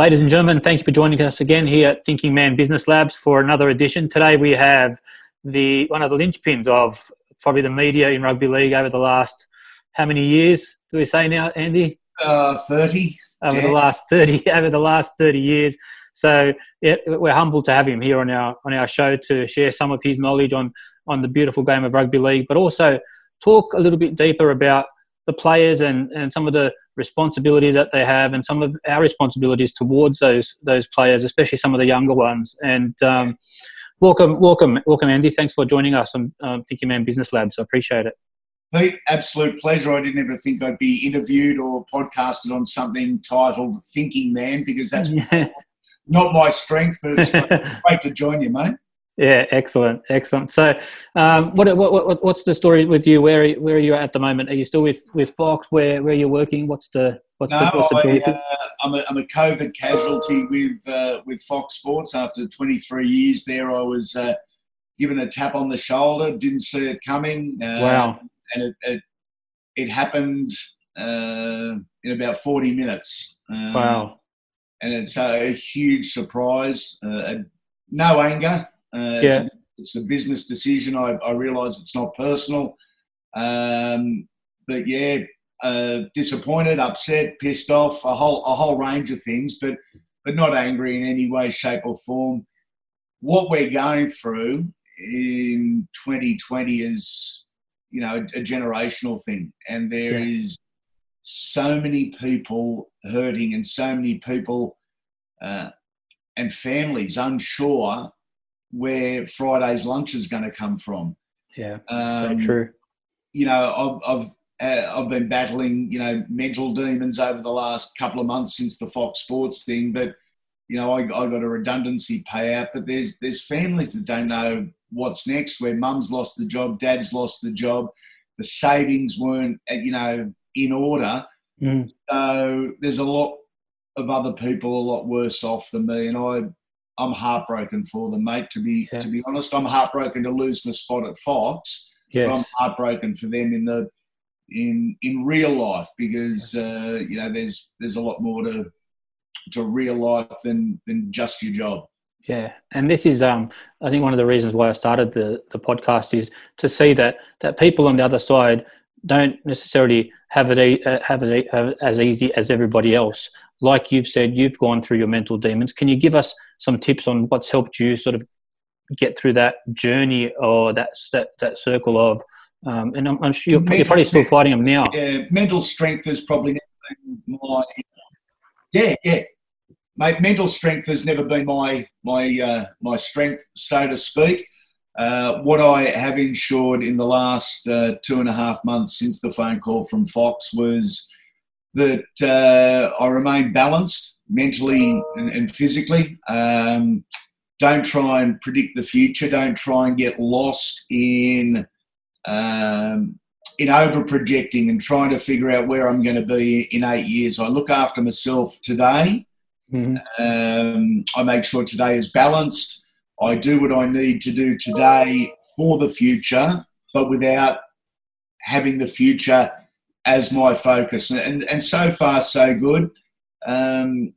Ladies and gentlemen, thank you for joining us again here at Thinking Man Business Labs for another edition. Today we have the one of the linchpins of probably the media in rugby league over the last how many years do we say now, Andy? Uh, Thirty. Over yeah. the last thirty, over the last thirty years. So yeah, we're humbled to have him here on our on our show to share some of his knowledge on on the beautiful game of rugby league, but also talk a little bit deeper about the players and, and some of the responsibilities that they have and some of our responsibilities towards those those players, especially some of the younger ones. And um, welcome, welcome, welcome, Andy. Thanks for joining us on um, Thinking Man Business Labs. I appreciate it. Pete, absolute pleasure. I didn't ever think I'd be interviewed or podcasted on something titled Thinking Man because that's not my strength, but it's great to join you, mate. Yeah, excellent, excellent. So, um, what, what, what, what's the story with you? Where are, where are you at the moment? Are you still with, with Fox? Where where are you working? What's the what's no, the, what's the I, uh, I'm, a, I'm a COVID casualty with uh, with Fox Sports. After 23 years there, I was uh, given a tap on the shoulder. Didn't see it coming. Uh, wow! And it it, it happened uh, in about 40 minutes. Um, wow! And it's a, huge surprise. Uh, no anger. Uh, yeah. It's, it's, a business decision. I, I realise it's not personal. Um, but yeah, uh, disappointed, upset, pissed off, a whole a whole range of things, but but not angry in any way, shape, or form. What we're going through in 2020 is, you know, a, generational thing, and there yeah. is so many people hurting and so many people uh, and families unsure where Friday's lunch is going to come from. Yeah, um, so true. You know, I've I've, uh, I've been battling you know mental demons over the last couple of months since the Fox Sports thing, but you know I, I got a redundancy payout. But there's there's families that don't know what's next. Where mum's lost the job, dad's lost the job, the savings weren't uh, you know in order. Mm. So there's a lot of other people a lot worse off than me, and I I'm heartbroken for them, mate. To be yeah. to be honest, I'm heartbroken to lose my spot at Fox. Yes. But I'm heartbroken for them in the in in real life because uh, you know there's there's a lot more to to real life than than just your job. Yeah, and this is um, I think one of the reasons why I started the the podcast is to see that that people on the other side don't necessarily have it uh, have it uh, as easy as everybody else. Like you've said, you've gone through your mental demons. Can you give us some tips on what's helped you sort of get through that journey or that that, that circle of? Um, and I'm, I'm sure you're, mental, you're, probably still fighting them now. Yeah, mental strength is probably my yeah yeah. My mental strength has never been my my uh, my strength, so to speak. Uh, what I have ensured in the last uh, two and a half months since the phone call from Fox was that uh, I remain balanced mentally and, and physically. Um, don't try and predict the future. Don't try and get lost in um, in over projecting and trying to figure out where I'm going to be in eight years. I look after myself today. Mm-hmm. Um, I make sure today is balanced. I do what I need to do today for the future, but without having the future as my focus. And, and so far, so good. Um,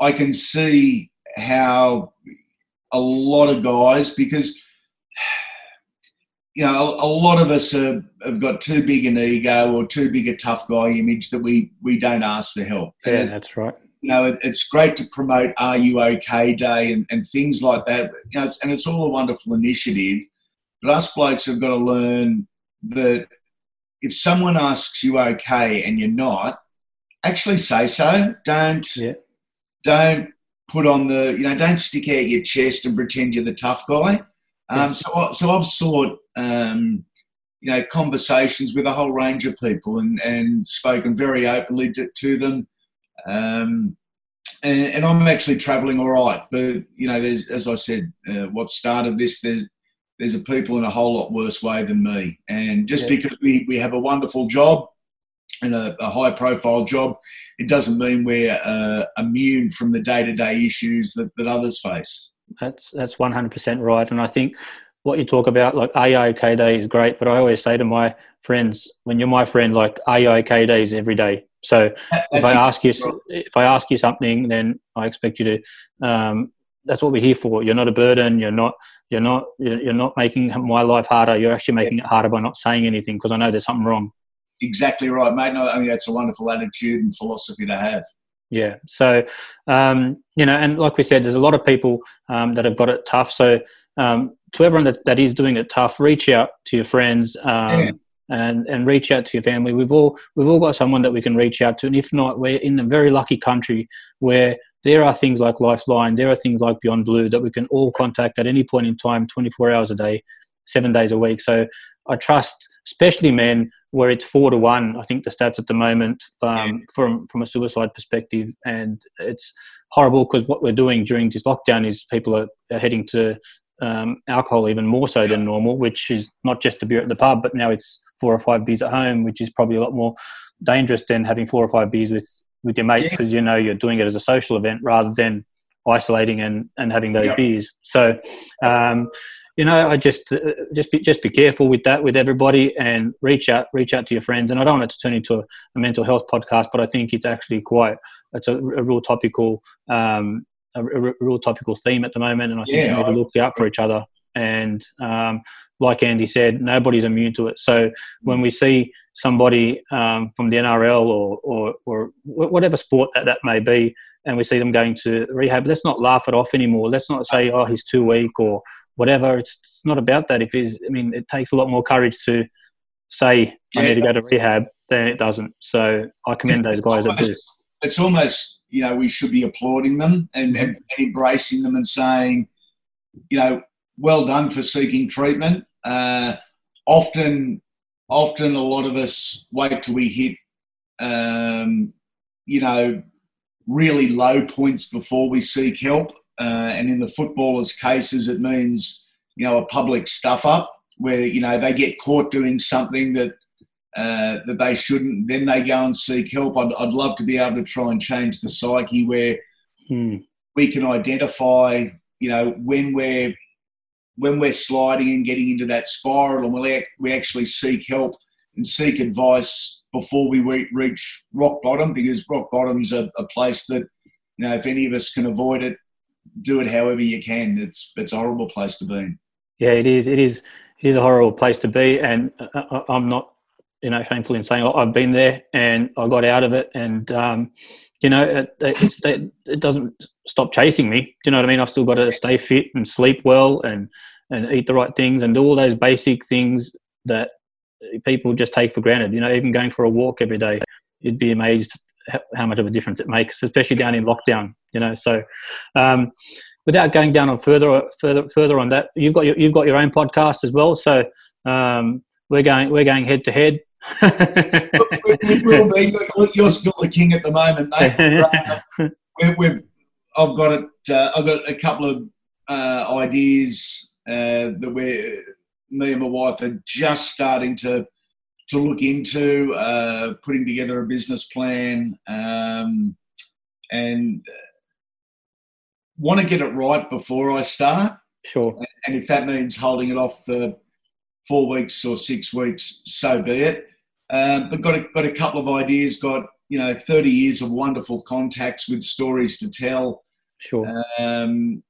I can see how a lot of guys, because you know, a, lot of us are, have got too big an ego or too big a tough guy image that we we don't ask for help. Yeah, that's right. You know, it, it's great to promote "Are You OK" Day and, and things like that. You know, it's, and it's all a wonderful initiative. But us blokes have got to learn that if someone asks you okay and you're not, actually say so. Don't yeah. don't put on the you know don't stick out your chest and pretend you're the tough guy. Um, so so I've sought um, you know conversations with a whole range of people and and spoken very openly to, to them. Um, and, and, I'm actually travelling all right, but you know, there's as I said, uh, what started this, there's there's a people in a whole lot worse way than me. And just yeah. because we, we have a wonderful job and a, a high profile job, it doesn't mean we're uh, immune from the day to day issues that, that others face. That's that's one hundred percent right, and I think what you talk about, like AIK Day, is great. But I always say to my friends, when you're my friend, like AIK Day is every day. So if I ask you if I ask you something, then I expect you to. Um, that's what we're here for. You're not a burden. You're not. You're not. You're not making my life harder. You're actually making it harder by not saying anything because I know there's something wrong. Exactly right, mate. No, I think that's a wonderful attitude and philosophy to have. Yeah. So, um, you know, and like we said, there's a lot of people um, that have got it tough. So, um, to everyone that, that is doing it tough, reach out to your friends um, yeah. And and reach out to your family. We've all we've all got someone that we can reach out to, and if not, we're in a very lucky country where there are things like Lifeline, there are things like Beyond Blue that we can all contact at any point in time, 24 hours a day, seven days a week. So, I trust, especially men, where it's four to one. I think the stats at the moment um, from from a suicide perspective, and it's horrible because what we're doing during this lockdown is people are, are heading to um, alcohol even more so than normal, which is not just a beer at the pub, but now it's four or five beers at home, which is probably a lot more dangerous than having four or five beers with with your mates because yeah. you know you're doing it as a social event rather than isolating and, and having those yeah. beers. So, um, you know, I just uh, just be, just be careful with that with everybody and reach out reach out to your friends. And I don't want it to turn into a, a mental health podcast, but I think it's actually quite it's a, a real topical um, a, a, real topical theme at the moment. And I think yeah, we need to look out for each other. And um, like Andy said, nobody's immune to it. So when we see somebody um, from the NRL or, or, or whatever sport that that may be, and we see them going to rehab, let's not laugh it off anymore. Let's not say, oh, he's too weak or whatever. It's, it's not about that. If he's, I mean, it takes a lot more courage to say I need to go to rehab than it doesn't. So I commend those guys that do. It's almost, you know, we should be applauding them and, and embracing them and saying, you know, well done for seeking treatment. Uh, often, often a lot of us wait till we hit, um, you know, really low points before we seek help. Uh, and in the footballers' cases, it means you know a public stuff up where you know they get caught doing something that uh, that they shouldn't. Then they go and seek help. I'd, I'd love to be able to try and change the psyche where hmm. we can identify, you know, when we're when we're sliding and getting into that spiral, and we we actually seek help and seek advice before we re- reach rock bottom, because rock bottom's a, a place that you know if any of us can avoid it, do it however you can. It's it's a horrible place to be. Yeah, it is. It is. It is a horrible place to be, and uh, I'm not, you know, shamefully in saying I've been there and I got out of it, and um, you know, it, it, it doesn't stop chasing me. Do you know what I mean? I've still got to stay fit and sleep well and and eat the right things and do all those basic things that people just take for granted. You know, even going for a walk every day, you'd be amazed how much of a difference it makes, especially down in lockdown. You know, so um, without going down on further further further on that, you've got your, you've got your own podcast as well. So um, we're going we're going head to head. We, will be. You're still the king at the moment, mate. we, we've I've got it. Uh, I've got a couple of uh, ideas uh, that we're me and my wife are just starting to to look into uh, putting together a business plan um, and want to get it right before I start. Sure. And if that means holding it off for four weeks or six weeks, so be it. Um, but got a, got a couple of ideas. Got you know thirty years of wonderful contacts with stories to tell. Sure. Um,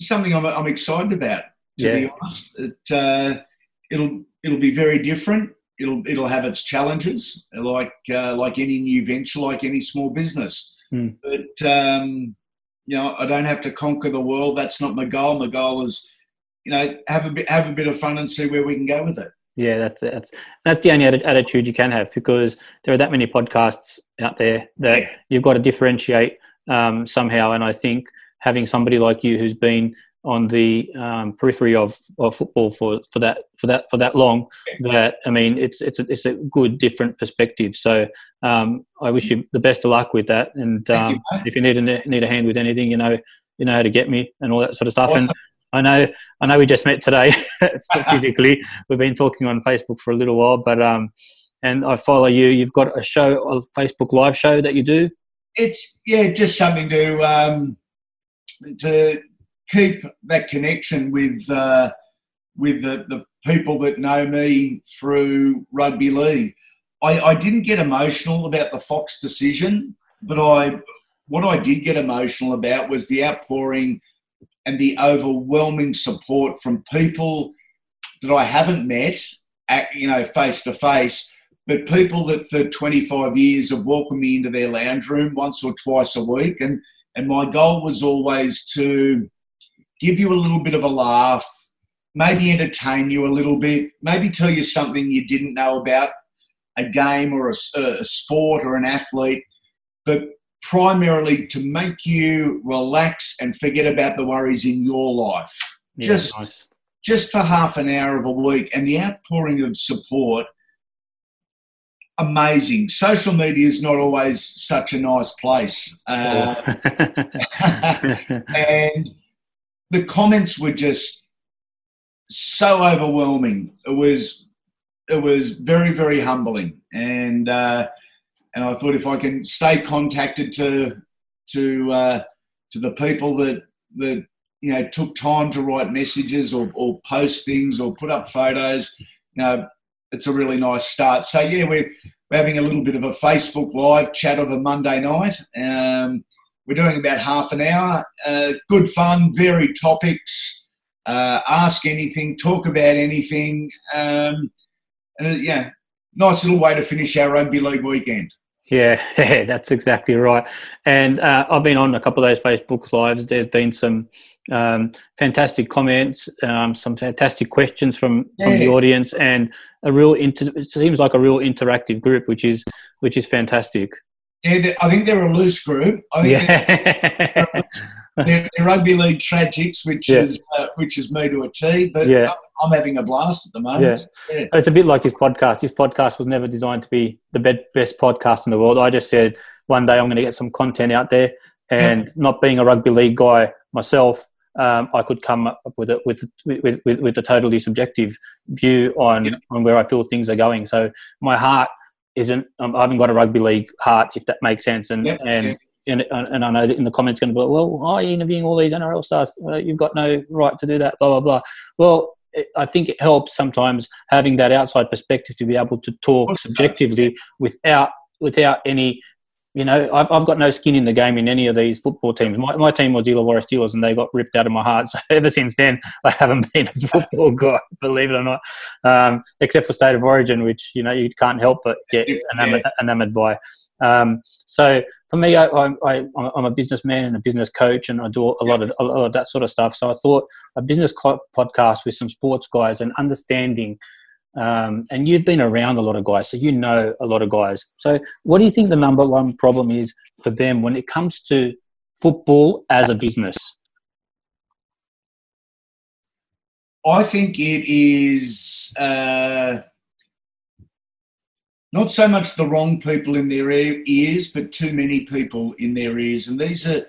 something I'm, I'm excited about. To yeah. be honest, it, uh, it'll it'll be very different it'll it'll have its challenges, like uh, like any new venture, like any small business. Mm. But um, you know, I don't have to conquer the world. That's not my goal. My goal is, you know, have a bit have a bit of fun and see where we can go with it. Yeah, that's that's that's the only attitude you can have because there are that many podcasts out there that yeah. you've got to differentiate um, somehow. And I think having somebody like you who's been on the um, periphery of, of football for, for that for that for that long that I mean it's it's a, it's a good different perspective. So um, I wish you the best of luck with that. And um, you, if you need a need a hand with anything, you know you know how to get me and all that sort of stuff. Awesome. And I know I know we just met today physically. We've been talking on Facebook for a little while, but um, and I follow you. You've got a show, a Facebook live show that you do. It's yeah, just something to um, to keep that connection with uh, with the, the people that know me through rugby league. I, I didn't get emotional about the Fox decision, but I what I did get emotional about was the outpouring and the overwhelming support from people that I haven't met, at, you know, face to face, but people that for 25 years have welcomed me into their lounge room once or twice a week. And, and my goal was always to give you a little bit of a laugh, maybe entertain you a little bit, maybe tell you something you didn't know about a game or a, a sport or an athlete, but primarily to make you relax and forget about the worries in your life. Yeah, just, nice. just for half an hour of a week. And the outpouring of support – amazing. Social media is not always such a nice place. Uh, and the comments were just so overwhelming. It was it was very very humbling, and uh, and I thought if I can stay contacted to to uh, to the people that that you know took time to write messages or, or post things or put up photos, you know, it's a really nice start. So yeah, we're, we're having a little bit of a Facebook live chat of a Monday night. Um, we're doing about half an hour. Uh, good fun, varied topics. Uh, ask anything, talk about anything. Um, and uh, yeah, nice little way to finish our rugby league weekend. Yeah, that's exactly right. And uh, I've been on a couple of those Facebook lives. There's been some um, fantastic comments, um, some fantastic questions from, yeah. from the audience, and a real inter- it seems like a real interactive group, which is which is fantastic. Yeah, I think they're a loose group. I think yeah. they're, they're, they're, rugby league tragics, which yeah. is uh, which is me to a T. But yeah. I'm having a blast at the moment. Yeah. yeah. It's a bit like this podcast. This podcast was never designed to be the best podcast in the world. I just said one day I'm going to get some content out there, and not being a rugby league guy myself, um, I could come up with it with with, with, with a totally subjective view on yeah. on where I feel things are going. So my heart isn't. Um, I haven't got a rugby league heart, if that makes sense. And yeah. and. Yeah. And, and I know in the comments going to be, well, why are you interviewing all these NRL stars? Well, you've got no right to do that, blah, blah, blah. Well, I think it helps sometimes having that outside perspective to be able to talk subjectively without without any you know, I've, I've got no skin in the game in any of these football teams. My, my team was Illawarra Steelers and they got ripped out of my heart. So ever since then, I haven't been a football guy, believe it or not, um, except for State of Origin, which, you know, you can't help but get enamored, enamored by. Um, so for me, I, I, am a businessman and a business coach, and I do a lot of a lot of that sort of stuff. So I thought a business podcast with some sports guys and understanding um, and you've been around a lot of guys, so you know a lot of guys. So, what do you think the number one problem is for them when it comes to football as a business? I think it is uh, not so much the wrong people in their ears, but too many people in their ears, and these are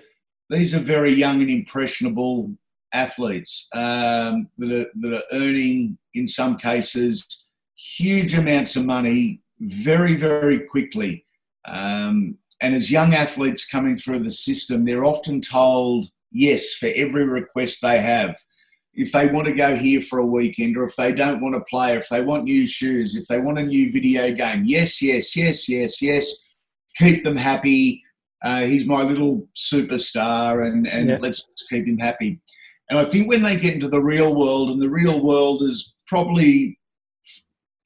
these are very young and impressionable athletes um, that, are, that are earning, in some cases, huge amounts of money very, very quickly. Um, and as young athletes coming through the system, they're often told yes for every request they have. If they want to go here for a weekend, or if they don't want to play, or if they want new shoes, if they want a new video game, yes, yes, yes, yes, yes. Keep them happy. Uh, he's my little superstar, and, and yeah. let's keep him happy. And I think when they get into the real world, and the real world is probably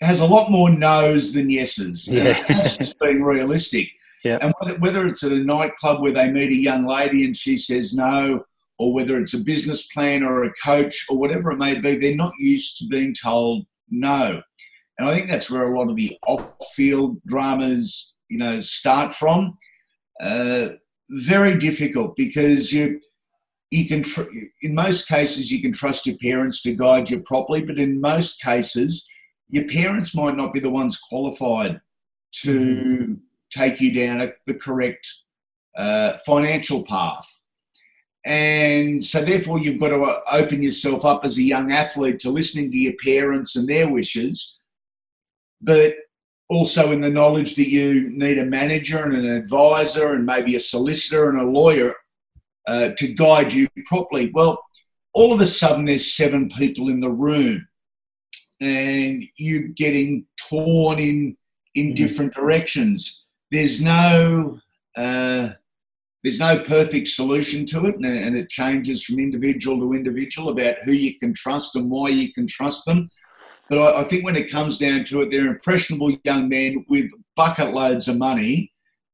has a lot more no's than yeses. Yeah. That's just being realistic. Yeah. And whether, whether it's at a nightclub where they meet a young lady and she says no, or whether it's a business plan or a coach or whatever it may be, they're not used to being told no. And I think that's where a lot of the off-field dramas, you know, start from. Uh, very difficult because you you can tr- in most cases you can trust your parents to guide you properly but in most cases your parents might not be the ones qualified to mm-hmm. take you down a, the correct uh, financial path and so therefore you've got to uh, open yourself up as a young athlete to listening to your parents and their wishes but also in the knowledge that you need a manager and an advisor and maybe a solicitor and a lawyer uh, to guide you properly. Well, all of a sudden there's seven people in the room and you're getting torn in in mm. different directions. There's no uh, there's no perfect solution to it, and it changes from individual to individual about who you can trust and why you can trust them. But I, I think when it comes down to it, they're impressionable young men with bucket loads of money,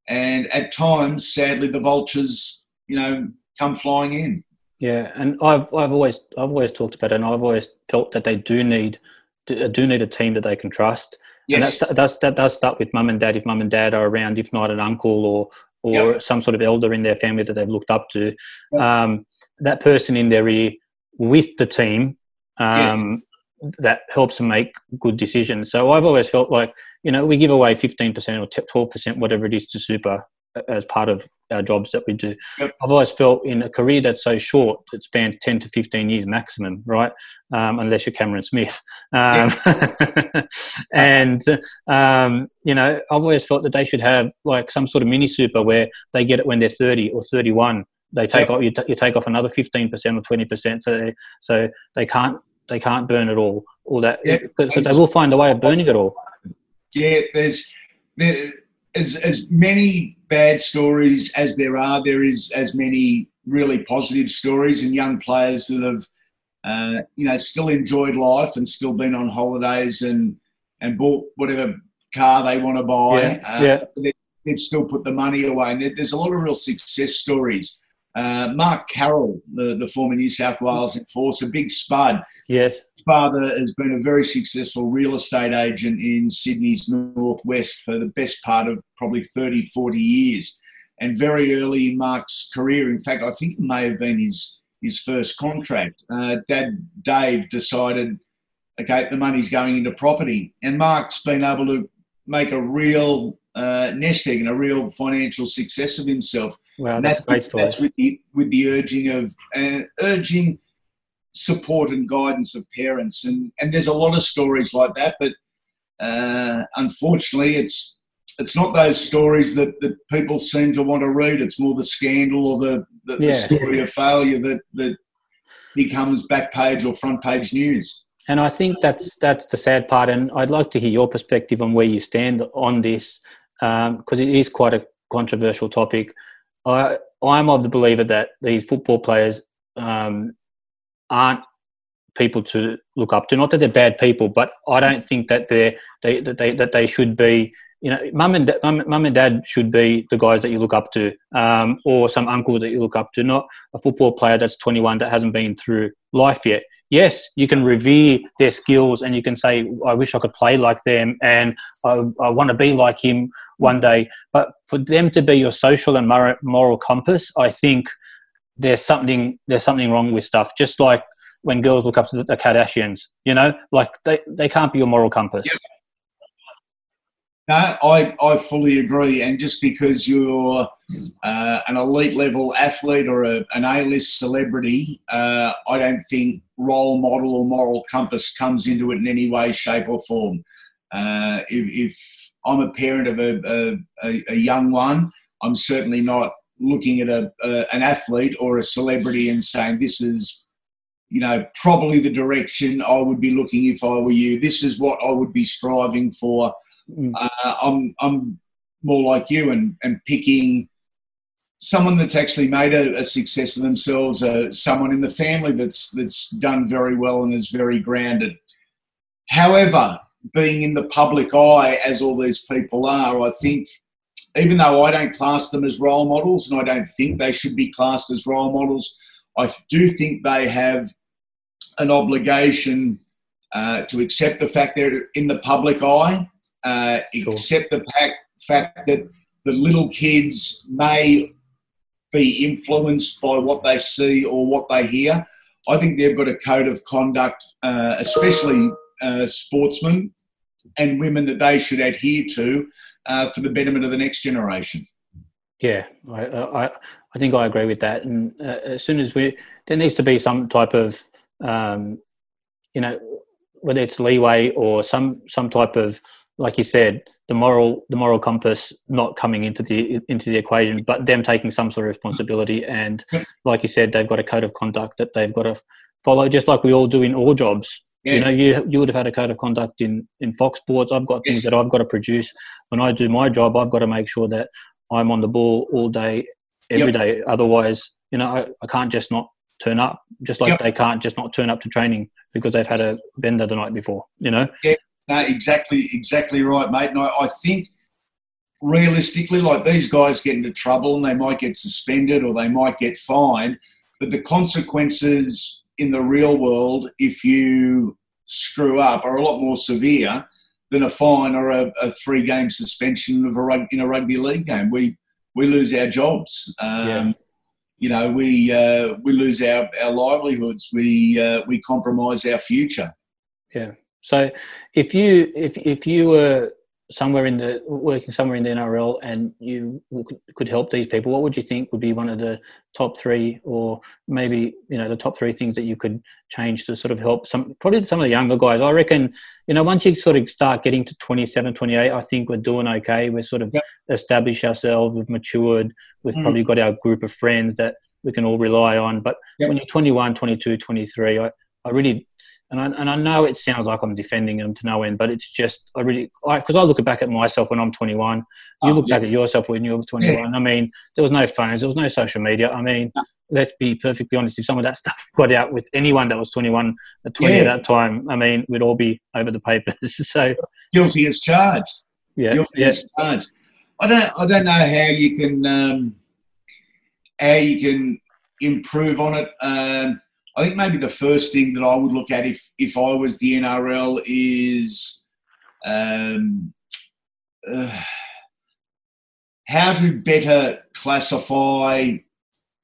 and at times, sadly, the vultures, you know, come flying in. Yeah, and I've I've always I've always talked about it, and I've always felt that they do need do need a team that they can trust. Yes. And that does that does start with mum and dad. If mum and dad are around, if not an uncle or or yep. some sort of elder in their family that they've looked up to, yep. um, that person in their ear with the team um, yes. that helps them make good decisions. So I've always felt like you know we give away fifteen percent or twelve percent, whatever it is, to super as part of our jobs that we do. Yep. I've always felt in a career that's so short, that spans 10 to 15 years maximum, right? Um, unless you're Cameron Smith. Um, and, um, you know, I've always felt that they should have like some sort of mini super where they get it when they're 30 or 31. They take yep. off, you, t- you take off another 15% or 20%. So they, so they can't, they can't burn it all, all that, because yep. they will find a way of burning it all. Yeah, there's, there, as as many bad stories as there are, there is as many really positive stories and young players that have, uh, you know, still enjoyed life and still been on holidays and and bought whatever car they want to buy. Yeah, uh, yeah. They, have still put the money away, and there's a lot of real success stories. Uh, Mark Carroll, the, the former New South Wales enforcer, big spud. Yes father has been a very successful real estate agent in Sydney's northwest for the best part of probably 30, 40 years. And very early in Mark's career, in fact, I think it may have been his, his first contract, uh, Dad Dave decided, okay, the money's going into property. And Mark's been able to make a real uh, nest egg and a real financial success of himself. Wow, that's, that's, that's with the with the urging of uh, urging support and guidance of parents. And, and there's a lot of stories like that, but uh, unfortunately, it's it's not those stories that, that people seem to want to read. It's more the scandal or the, the, yeah. the story of failure that, that becomes back page or front page news. And I think that's that's the sad part. And I'd like to hear your perspective on where you stand on this, because um, it is quite a controversial topic. I I'm of the believer that these football players um, aren't people to look up to. Not that they're bad people, but I don't think that they're they that they that they should be. You know, mum and mum, mum and dad should be the guys that you look up to, um, or some uncle that you look up to, not a football player that's 21 that hasn't been through life yet. Yes, you can revere their skills and you can say, "I wish I could play like them," and I, I want to be like him one day. But for them to be your social and moral compass, I think there's something there's something wrong with stuff. Just like when girls look up to the Kardashians, you know, like they, they can't be your moral compass. Yep. No, I, I fully agree. And just because you're uh, an elite level athlete or a, an A list celebrity, uh, I don't think role model or moral compass comes into it in any way, shape, or form. Uh, if, if, I'm a parent of a, a, a young one, I'm certainly not looking at a, a, an athlete or a celebrity and saying this is you know probably the direction i would be looking if i were you. This is what i would be striving for. Mm. uh, i'm i'm more like you and and picking someone that's actually made a, a success of themselves uh, someone in the family that's that's done very well and is very grounded. However being in the public eye as all these people are i think even though I don't class them as role models and I don't think they should be classed as role models, I do think they have an obligation uh, to accept the fact they're in the public eye, uh, sure. accept the fact that the little kids may be influenced by what they see or what they hear. I think they've got a code of conduct, uh, especially uh, sportsmen and women, that they should adhere to uh, for the betterment of the next generation. Yeah, I, I, I think I agree with that. And uh, as soon as we, there needs to be some type of, um, you know, whether it's leeway or some some type of, like you said, the moral the moral compass not coming into the into the equation, but them taking some sort of responsibility. And like you said, they've got a code of conduct that they've got to follow, just like we all do in all jobs. Yeah. You know, you you would have had a code of conduct in in Fox Sports. I've got things that I've got to produce. When I do my job, I've got to make sure that I'm on the ball all day, every yep. day. Otherwise, you know, I, I can't just not turn up. Just like yep. they can't just not turn up to training because they've had a bender the night before. You know. Yeah. No, exactly, exactly right, mate. And I, I think realistically, like these guys get into trouble and they might get suspended or they might get fined, but the consequences in the real world, if you screw up, are a lot more severe than a fine or a, a three game suspension of a in a rugby league game. We we lose our jobs. Um, yeah. You know, we uh, we lose our, our livelihoods. We uh, we compromise our future. Yeah. So if you if if you were somewhere in the working somewhere in the NRL and you could help these people, what would you think would be one of the top three, or maybe you know the top three things that you could change to sort of help some probably some of the younger guys? I reckon you know once you sort of start getting to 27, 28, I think we're doing okay. We're sort of yep. established ourselves, we've matured, we've mm. probably got our group of friends that we can all rely on. But yep. when you're 21, 22, 23, I, I really and I, and I know it sounds like I'm defending them to no end, but it's just I really because I, I, look back at myself when I'm 21. You oh, look yeah. back at yourself when you were 21. Yeah. I mean, there was no phones, there was no social media. I mean, no. let's be perfectly honest. If some of that stuff got out with anyone that was 21 at 20 yeah. at that time, I mean, we'd all be over the papers. so guilty as charged. Yeah, guilty as charged. I don't I don't know how you can um, how you can improve on it. Um, I think maybe the first thing that I would look at if if I was the NRL is um, uh, how to better classify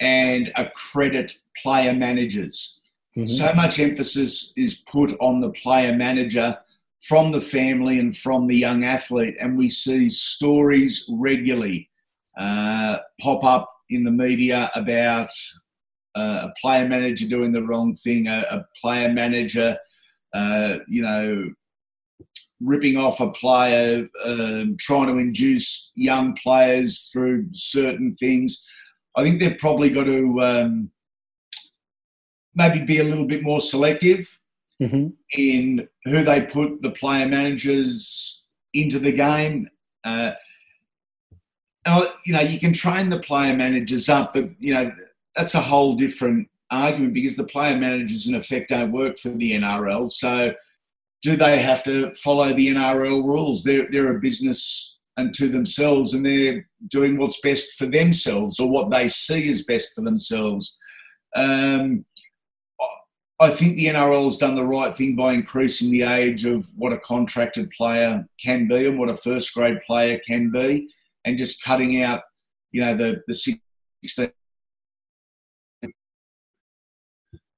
and accredit player managers. Mm-hmm. So much emphasis is put on the player manager from the family and from the young athlete, and we see stories regularly uh, pop up in the media about a player manager doing the wrong thing, a, a player manager, uh, you know, ripping off a player, um, trying to induce young players through certain things. I think they've probably got to um, maybe be a little bit more selective mm-hmm. in who they put the player managers into the game. Uh, you know, you can train the player managers up, but you know that's a whole different argument because the player managers in effect don't work for the NRL. So do they have to follow the NRL rules? They're they're a business unto themselves and they're doing what's best for themselves or what they see as best for themselves. Um, I think the NRL has done the right thing by increasing the age of what a contracted player can be and what a first grade player can be, and just cutting out, you know, the the 16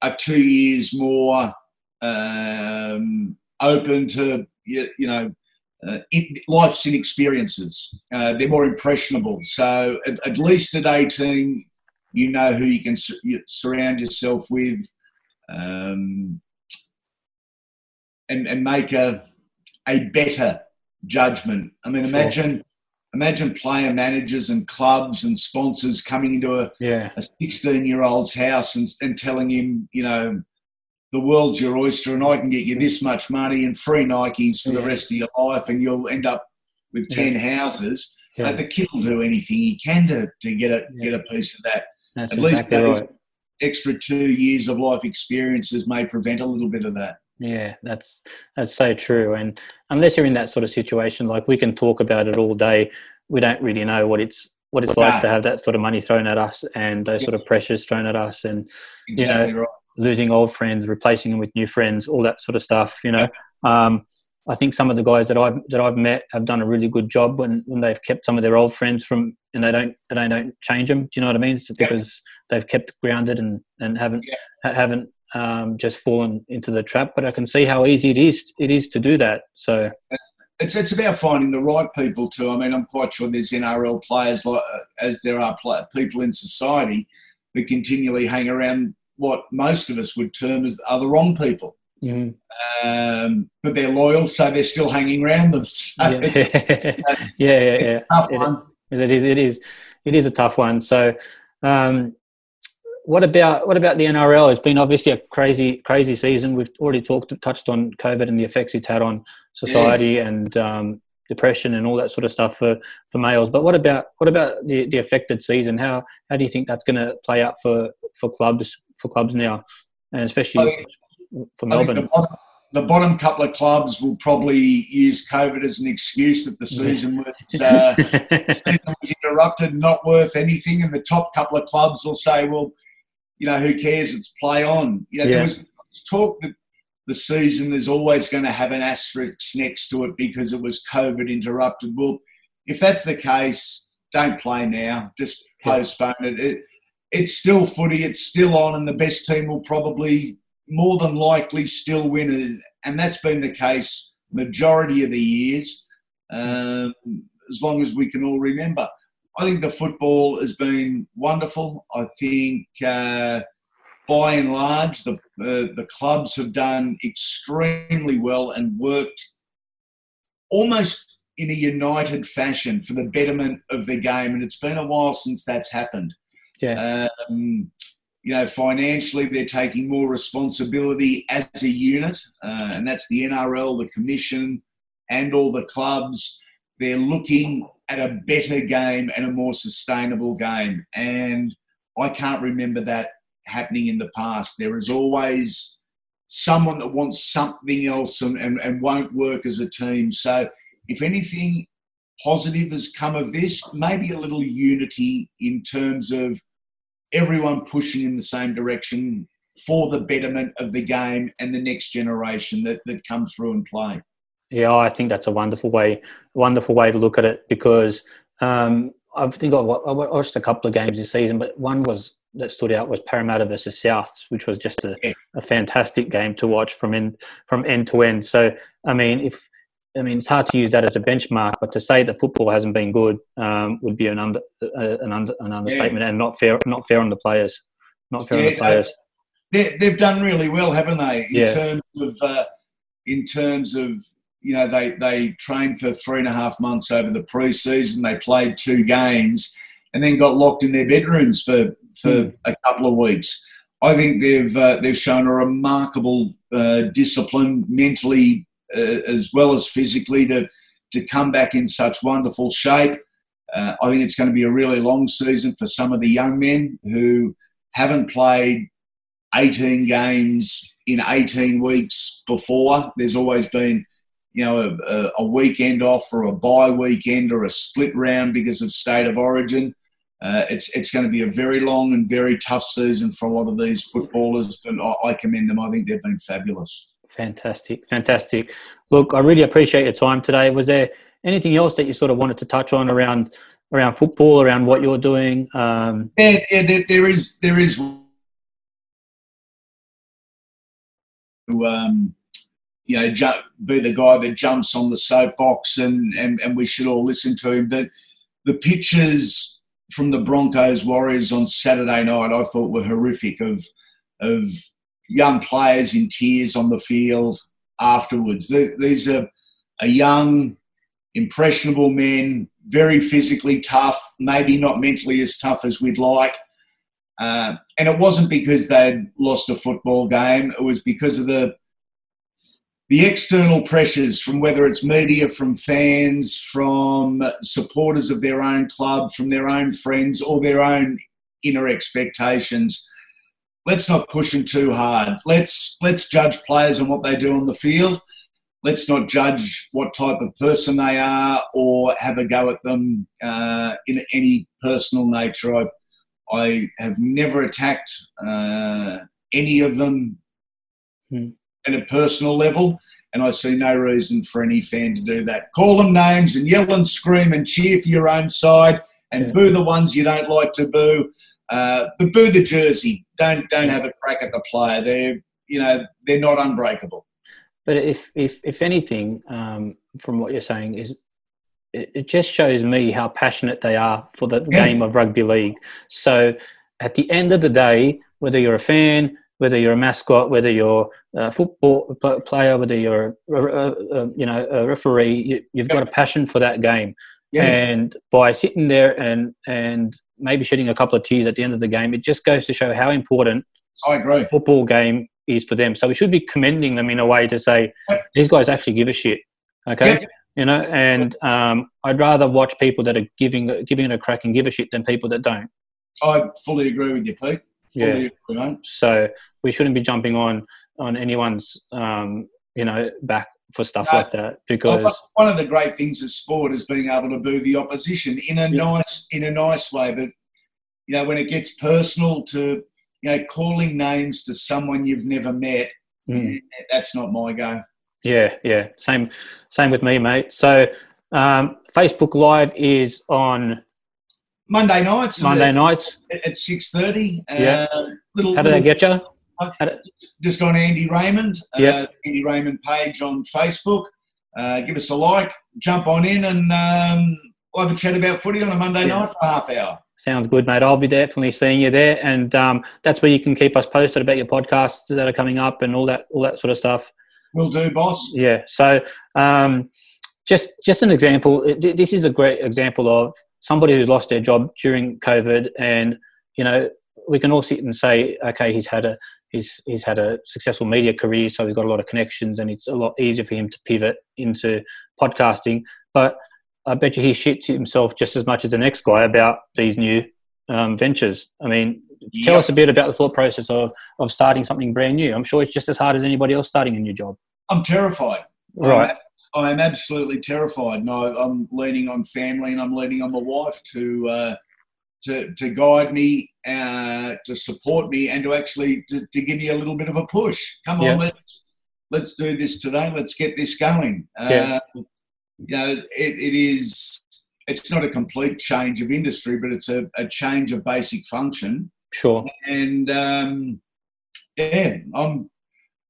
are two years more um, open to you, you know uh, life's in experiences. Uh, they're more impressionable. So at, at, least at 18, you know who you can you surround yourself with, um, and and make a a better judgment. I mean, imagine imagine player managers and clubs and sponsors coming into a, yeah. a 16 year old's house and, and telling him, you know, the world's your oyster and I can get you this much money and free Nikes for yeah. the rest of your life and you'll end up with 10 yeah. houses. Yeah. the kid will do anything he can to, to get, a, get a piece of that. That's At exactly least right. extra two years of life experiences may prevent a little bit of that. Yeah, that's that's so true. And unless you're in that sort of situation, like we can talk about it all day, we don't really know what it's what it's like to have that sort of money thrown at us and those yeah. sort of pressures thrown at us, and exactly you know, right. losing old friends, replacing them with new friends, all that sort of stuff. You know, um, I think some of the guys that I've that I've met have done a really good job when, when they've kept some of their old friends from and they don't they don't change them. Do you know what I mean? It's because yeah. they've kept grounded and and haven't yeah. haven't um, just fallen into the trap. But I can see how easy it is it is to do that. So it's it's about finding the right people too. I mean, I'm quite sure there's NRL players like uh, as there are people in society that continually hang around what most of us would term as are the wrong people. Mm. Um, but they're loyal, so they're still hanging around them. So yeah. yeah, yeah, yeah. tough it, one. It is. It is. It is a tough one. So. Um, what about what about the NRL? It's been obviously a crazy crazy season. We've already talked touched on COVID and the effects it's had on society yeah. and um, depression and all that sort of stuff for, for males. But what about what about the, the affected season? How how do you think that's going to play out for, for clubs for clubs now, and especially for Melbourne? The bottom, the bottom, couple of clubs will probably use COVID as an excuse that the season was, uh, was interrupted, not worth anything, and the top couple of clubs will say, well. You know who cares? It's play on. You know, yeah. there was talk that the season is always going to have an asterisk next to it because it was COVID interrupted. Well, if that's the case, don't play now. Just postpone it. it. It's still footy. It's still on, and the best team will probably, more than likely, still win it. And that's been the case majority of the years, um, as long as we can all remember. I think the football has been wonderful. I think. Uh, by and large, the, uh, the clubs have done extremely well and worked almost in a united fashion for the betterment of the game. And it's been a while since that's happened. Yeah. Um, you know, financially, they're taking more responsibility as a unit, uh, and that's the NRL, the Commission, and all the clubs. They're looking at a better game and a more sustainable game. And I can't remember that happening in the past. There is always someone that wants something else and, and, and won't work as a team. So, if anything positive has come of this, maybe a little unity in terms of everyone pushing in the same direction for the betterment of the game and the next generation that, that come through and play. Yeah, I think that's a wonderful way, wonderful way to look at it because um, I think I watched a couple of games this season, but one was that stood out was Parramatta versus Souths, which was just a, yeah. a fantastic game to watch from end from end to end. So, I mean, if I mean, it's hard to use that as a benchmark, but to say that football hasn't been good um, would be an under uh, an, under, an understatement yeah. and not fair not fair on the players. Not fair yeah, on the players. They, they've done really well, haven't they? In terms of uh, in terms of you know they they trained for three and a half months over the preseason. They played two games and then got locked in their bedrooms for for mm. a couple of weeks. I think they've uh, they've shown a remarkable uh, discipline mentally as well as physically to to come back in such wonderful shape. Uh, I think it's going to be a really long season for some of the young men who haven't played 18 games in 18 weeks before. There's always been, you know, a, a weekend off or a bye weekend or a split round because of state of origin uh, it's it's going to be a very long and very tough season for a lot of these footballers, but I, I commend them. I think they've been fabulous. Fantastic, fantastic. Look, I really appreciate your time today. Was there anything else that you sort of wanted to touch on around around football, around what you're doing? Um, yeah, yeah there, there is there is. Um, you know, ju- be the guy that jumps on the soapbox, and, and and we should all listen to him. But the pictures from the Broncos Warriors on Saturday night, I thought were horrific. Of of young players in tears on the field afterwards. These are, are young, impressionable men, very physically tough, maybe not mentally as tough as we'd like. Uh, and it wasn't because they'd lost a football game, it was because of the the external pressures from whether it's media, from fans, from supporters of their own club, from their own friends, or their own inner expectations. Let's not push them too hard. Let's let's judge players on what they do on the field. Let's not judge what type of person they are or have a go at them uh, in any personal nature. I, I have never attacked uh, any of them hmm at a personal level. And I see no reason for any fan to do that. Call them names and yell and scream and cheer for your own side and yeah. boo the ones you don't like to boo. Uh, but boo the jersey. Don't don't have a crack at the player. They're you know they're not unbreakable. But if if if anything, um, from what you're saying, is it, it, just shows me how passionate they are for the yeah. game of rugby league. So at the end of the day, whether you're a fan, whether you're a mascot, whether you're a football player, whether you're a, a, a you know a referee, you, have got a passion for that game. Yeah. And by sitting there and and maybe shedding a couple of tears at the end of the game, it just goes to show how important I agree. a football game is for them. So we should be commending them in a way to say these guys actually give a shit. Okay. Yeah. You know, and um, I'd rather watch people that are giving giving it a crack and give a shit than people that don't. I fully agree with you, Pete. Fully Yeah. agree. So we shouldn't be jumping on on anyone's um, you know back for stuff No. like that because one- one of the great things of sport is being able to boo the opposition in a Yeah. nice in a nice way. But you know, when it gets personal to you know calling names to someone you've never met, Mm. that's not my go. yeah, yeah, same same with me, mate. So um, Facebook Live is on Monday nights, Monday nights. at, at six thirty. Yeah. Uh, little, How did I little- get you? Just on Andy Raymond, Yeah. uh, Andy Raymond page on Facebook. Uh, give us a like, jump on in, and um, we'll have a chat about footy on a Monday Yeah. night for half hour. Sounds good, mate. I'll be definitely seeing you there, and um, that's where you can keep us posted about your podcasts that are coming up and all that, all that sort of stuff. Will do, boss. Yeah. So, um, just just an example. This is a great example of somebody who's lost their job during COVID, and you know we can all sit and say, okay, he's had a he's he's had a successful media career, so he's got a lot of connections, and it's a lot easier for him to pivot into podcasting. But I bet you he shits himself just as much as the next guy about these new um, ventures. I mean, tell us a bit about the thought process of of starting something brand new. I'm sure it's just as hard as anybody else starting a new job. I'm terrified. Right. I'm, I'm absolutely terrified. No, I'm leaning on family and I'm leaning on my wife to uh, to to guide me, uh, to support me, and to actually to, to give me a little bit of a push. Come on, Yeah. let's let's do this today. Let's get this going. Yeah. Uh, you know, it, it is. It's not a complete change of industry, but it's a, a change of basic function. Sure. And um, yeah, I'm.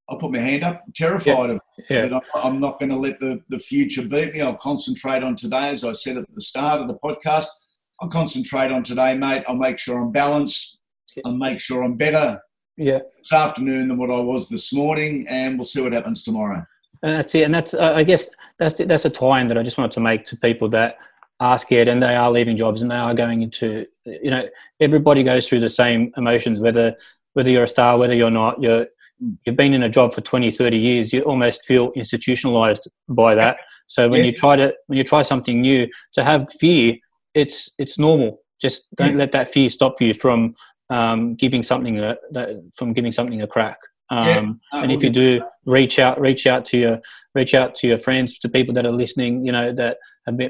I'll put my hand up. Terrified of Yeah. but I'm, I'm not going to let the, the future beat me. I'll concentrate on today, as I said at the start of the podcast. I'll concentrate on today, mate. I'll make sure I'm balanced. I'll make sure I'm better Yeah. this afternoon than what I was this morning, and we'll see what happens tomorrow. And that's it. And that's, uh, I guess, that's that's a tie-in that I just wanted to make to people that are scared and they are leaving jobs and they are going into, you know, everybody goes through the same emotions, whether whether you're a star, whether you're not. You're you've been in a job for 20, 30 years. You almost feel institutionalized by that. So when Yeah. you try to when you try something new, to have fear, it's it's normal. Just don't Yeah. let that fear stop you from um, giving something a that, from giving something a crack. Um, Yeah. And if you do reach out reach out to your reach out to your friends to people that are listening you know that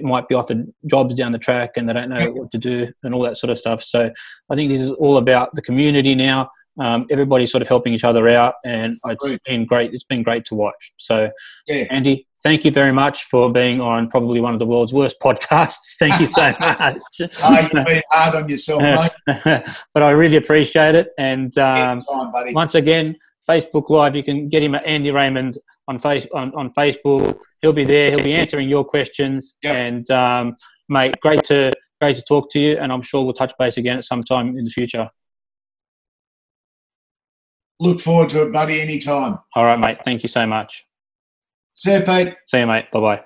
might be offered jobs down the track and they don't know Yeah. what to do and all that sort of stuff so i think this is all about the community now um, everybody's sort of helping each other out and it's been great it's been great to watch so Yeah. andy thank you very much for being on probably one of the world's worst podcasts thank you so much Oh, you've been hard on yourself, mate. but i really appreciate it and um, buddy. once again, Facebook Live, you can get him at Andy Raymond on face on, on Facebook. He'll be there. He'll be answering your questions. Yep. And um, mate, great to great to talk to you. And I'm sure we'll touch base again at some time in the future. Look forward to it, buddy, anytime. All right, mate. Thank you so much. See you, Pete. See you, mate. Bye bye.